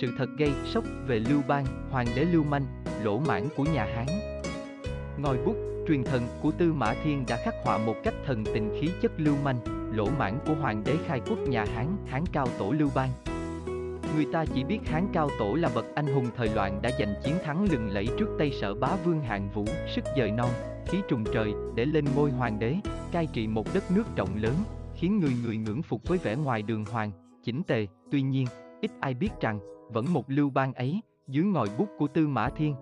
sự thật gây sốc về Lưu Bang, hoàng đế Lưu Manh, lỗ mãn của nhà Hán. Ngòi bút, truyền thần của Tư Mã Thiên đã khắc họa một cách thần tình khí chất lưu manh, lỗ mãn của hoàng đế khai quốc nhà Hán, Hán Cao Tổ Lưu Bang. Người ta chỉ biết Hán Cao Tổ là bậc anh hùng thời loạn đã giành chiến thắng lừng lẫy trước Tây Sở Bá Vương Hạng Vũ, sức dời non, khí trùng trời để lên ngôi hoàng đế, cai trị một đất nước rộng lớn, khiến người người ngưỡng phục với vẻ ngoài đường hoàng, chỉnh tề. Tuy nhiên, ít ai biết rằng, vẫn một lưu bang ấy, dưới ngòi bút của Tư Mã Thiên,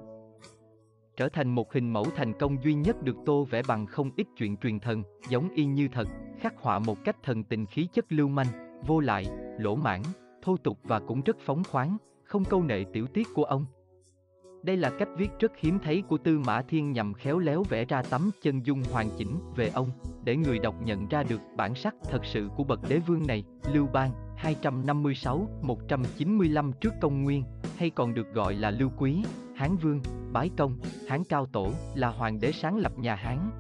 trở thành một hình mẫu thành công duy nhất được tô vẽ bằng không ít chuyện truyền thần, giống y như thật, khắc họa một cách thần tình khí chất lưu manh, vô lại, lỗ mãn, thô tục và cũng rất phóng khoáng, không câu nệ tiểu tiết của ông. Đây là cách viết rất hiếm thấy của Tư Mã Thiên nhằm khéo léo vẽ ra tấm chân dung hoàn chỉnh về ông, để người đọc nhận ra được bản sắc thật sự của bậc đế vương này, Lưu Bang, 256-195 trước công nguyên, hay còn được gọi là Lưu Quý, Hán Vương, Bái Công, Hán Cao Tổ, là hoàng đế sáng lập nhà Hán.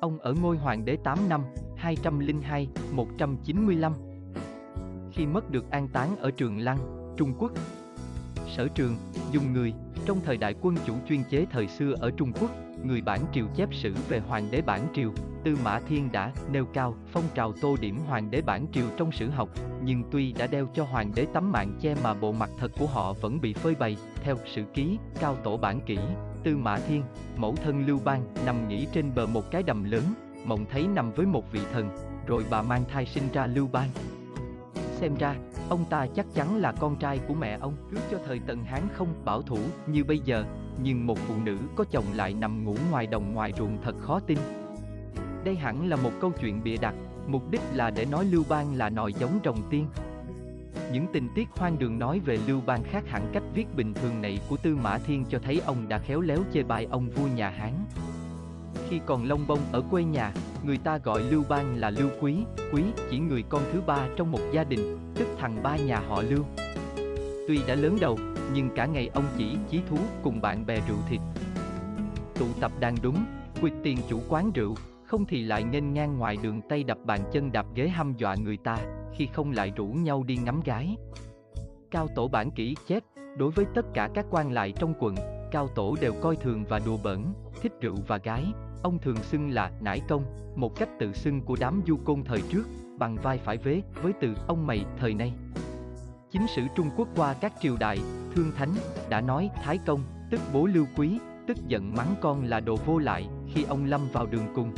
Ông ở ngôi hoàng đế 8 năm, 202-195. Khi mất được an táng ở Trường Lăng, Trung Quốc, Sở Trường, dùng người, trong thời đại quân chủ chuyên chế thời xưa ở Trung Quốc, người bản triều chép sử về hoàng đế bản triều, Tư Mã Thiên đã nêu cao phong trào tô điểm hoàng đế bản triều trong sử học, nhưng tuy đã đeo cho hoàng đế tấm mạng che mà bộ mặt thật của họ vẫn bị phơi bày. Theo sử ký, cao tổ bản kỷ, Tư Mã Thiên, mẫu thân Lưu Bang nằm nghỉ trên bờ một cái đầm lớn, mộng thấy nằm với một vị thần, rồi bà mang thai sinh ra Lưu Bang. Xem ra, ông ta chắc chắn là con trai của mẹ ông, cứ cho thời Tần Hán không bảo thủ như bây giờ, nhưng một phụ nữ có chồng lại nằm ngủ ngoài đồng ngoài ruộng thật khó tin. Đây hẳn là một câu chuyện bịa đặt, mục đích là để nói Lưu Bang là nòi giống rồng tiên. Những tình tiết hoang đường nói về Lưu Bang khác hẳn cách viết bình thường này của Tư Mã Thiên cho thấy ông đã khéo léo chê bai ông vua nhà Hán. Khi còn lông bông ở quê nhà, người ta gọi Lưu Bang là Lưu Quý, Quý chỉ người con thứ ba trong một gia đình, tức thằng ba nhà họ Lưu. Tuy đã lớn đầu, nhưng cả ngày ông chỉ chí thú cùng bạn bè rượu thịt. Tụ tập đang đúng, quyệt tiền chủ quán rượu, không thì lại nghênh ngang ngoài đường tay đập bàn chân đạp ghế hăm dọa người ta, khi không lại rủ nhau đi ngắm gái. Cao tổ bản kỹ chép, đối với tất cả các quan lại trong quận, Cao tổ đều coi thường và đùa bẩn, thích rượu và gái, ông thường xưng là nải công, một cách tự xưng của đám du côn thời trước, bằng vai phải vế với từ ông mày thời nay. Chính sử Trung Quốc qua các triều đại, Thương Thánh, đã nói Thái Công, tức bố Lưu Quý, tức giận mắng con là đồ vô lại khi ông lâm vào đường cùng.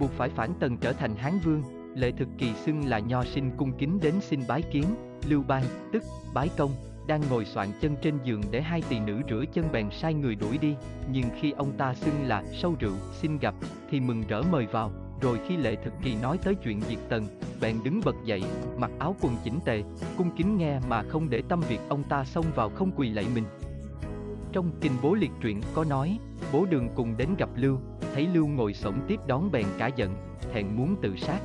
Buộc phải phản tần trở thành Hán Vương, lệ thực kỳ xưng là nho sinh cung kính đến xin bái kiến, Lưu Bang, tức bái công, đang ngồi soạn chân trên giường để hai tỳ nữ rửa chân bèn sai người đuổi đi, nhưng khi ông ta xưng là sâu rượu, xin gặp, thì mừng rỡ mời vào, rồi khi lệ thực kỳ nói tới chuyện diệt tần, bèn đứng bật dậy, mặc áo quần chỉnh tề, cung kính nghe mà không để tâm việc ông ta xông vào không quỳ lạy mình. Trong kinh bố liệt truyện có nói, bố đường cùng đến gặp Lưu, thấy Lưu ngồi sổng tiếp đón bèn cả giận, thẹn muốn tự sát.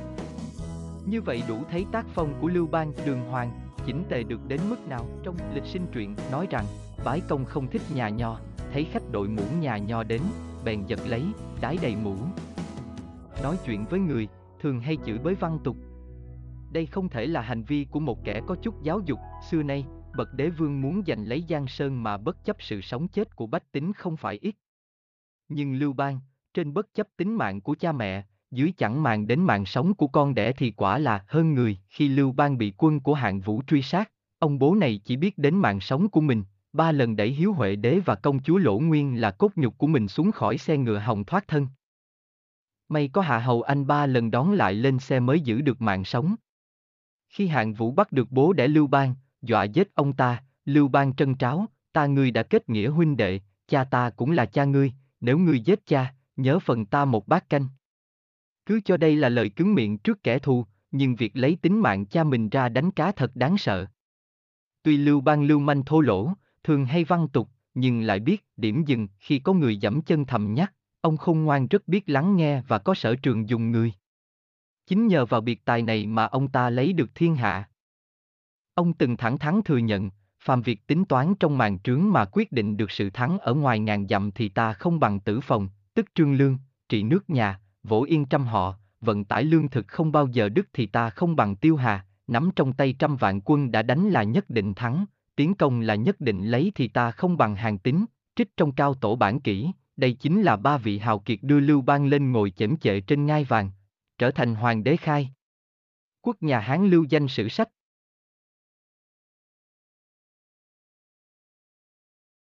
Như vậy đủ thấy tác phong của Lưu Bang đường hoàng, chỉnh tề được đến mức nào trong lịch sinh truyện nói rằng, bái công không thích nhà nho, thấy khách đội mũ nhà nho đến, bèn giật lấy, đái đầy mũ. Nói chuyện với người, thường hay chửi bới văn tục. Đây không thể là hành vi của một kẻ có chút giáo dục, xưa nay, bậc đế vương muốn giành lấy Giang Sơn mà bất chấp sự sống chết của bách tính không phải ít. Nhưng Lưu Bang, trên bất chấp tính mạng của cha mẹ, dưới chẳng màng đến mạng sống của con đẻ thì quả là hơn người. Khi Lưu Bang bị quân của hạng vũ truy sát, ông bố này chỉ biết đến mạng sống của mình, ba lần đẩy hiếu huệ đế và công chúa Lỗ Nguyên là cốt nhục của mình xuống khỏi xe ngựa hồng thoát thân. May có hạ hầu anh ba lần đón lại lên xe mới giữ được mạng sống. Khi hạng vũ bắt được bố đẻ Lưu Bang, dọa giết ông ta, Lưu Bang trân tráo, ta ngươi đã kết nghĩa huynh đệ, cha ta cũng là cha ngươi, nếu ngươi giết cha, nhớ phần ta một bát canh. Cứ cho đây là lời cứng miệng trước kẻ thù, nhưng việc lấy tính mạng cha mình ra đánh cá thật đáng sợ. Tuy Lưu Bang lưu manh thô lỗ, thường hay văn tục, nhưng lại biết điểm dừng khi có người dẫm chân thầm nhắc, ông khôn ngoan rất biết lắng nghe và có sở trường dùng người. Chính nhờ vào biệt tài này mà ông ta lấy được thiên hạ. Ông từng thẳng thắn thừa nhận, phàm việc tính toán trong màn trướng mà quyết định được sự thắng ở ngoài ngàn dặm thì ta không bằng tử phòng, tức trương lương, trị nước nhà, vỗ yên trăm họ, vận tải lương thực không bao giờ đứt thì ta không bằng tiêu hà, nắm trong tay trăm vạn quân đã đánh là nhất định thắng, tiến công là nhất định lấy thì ta không bằng hàng tính, trích trong cao tổ bản kỷ, đây chính là ba vị hào kiệt đưa Lưu Bang lên ngồi chễm chệ trên ngai vàng, trở thành hoàng đế khai. Quốc nhà Hán lưu danh sử sách,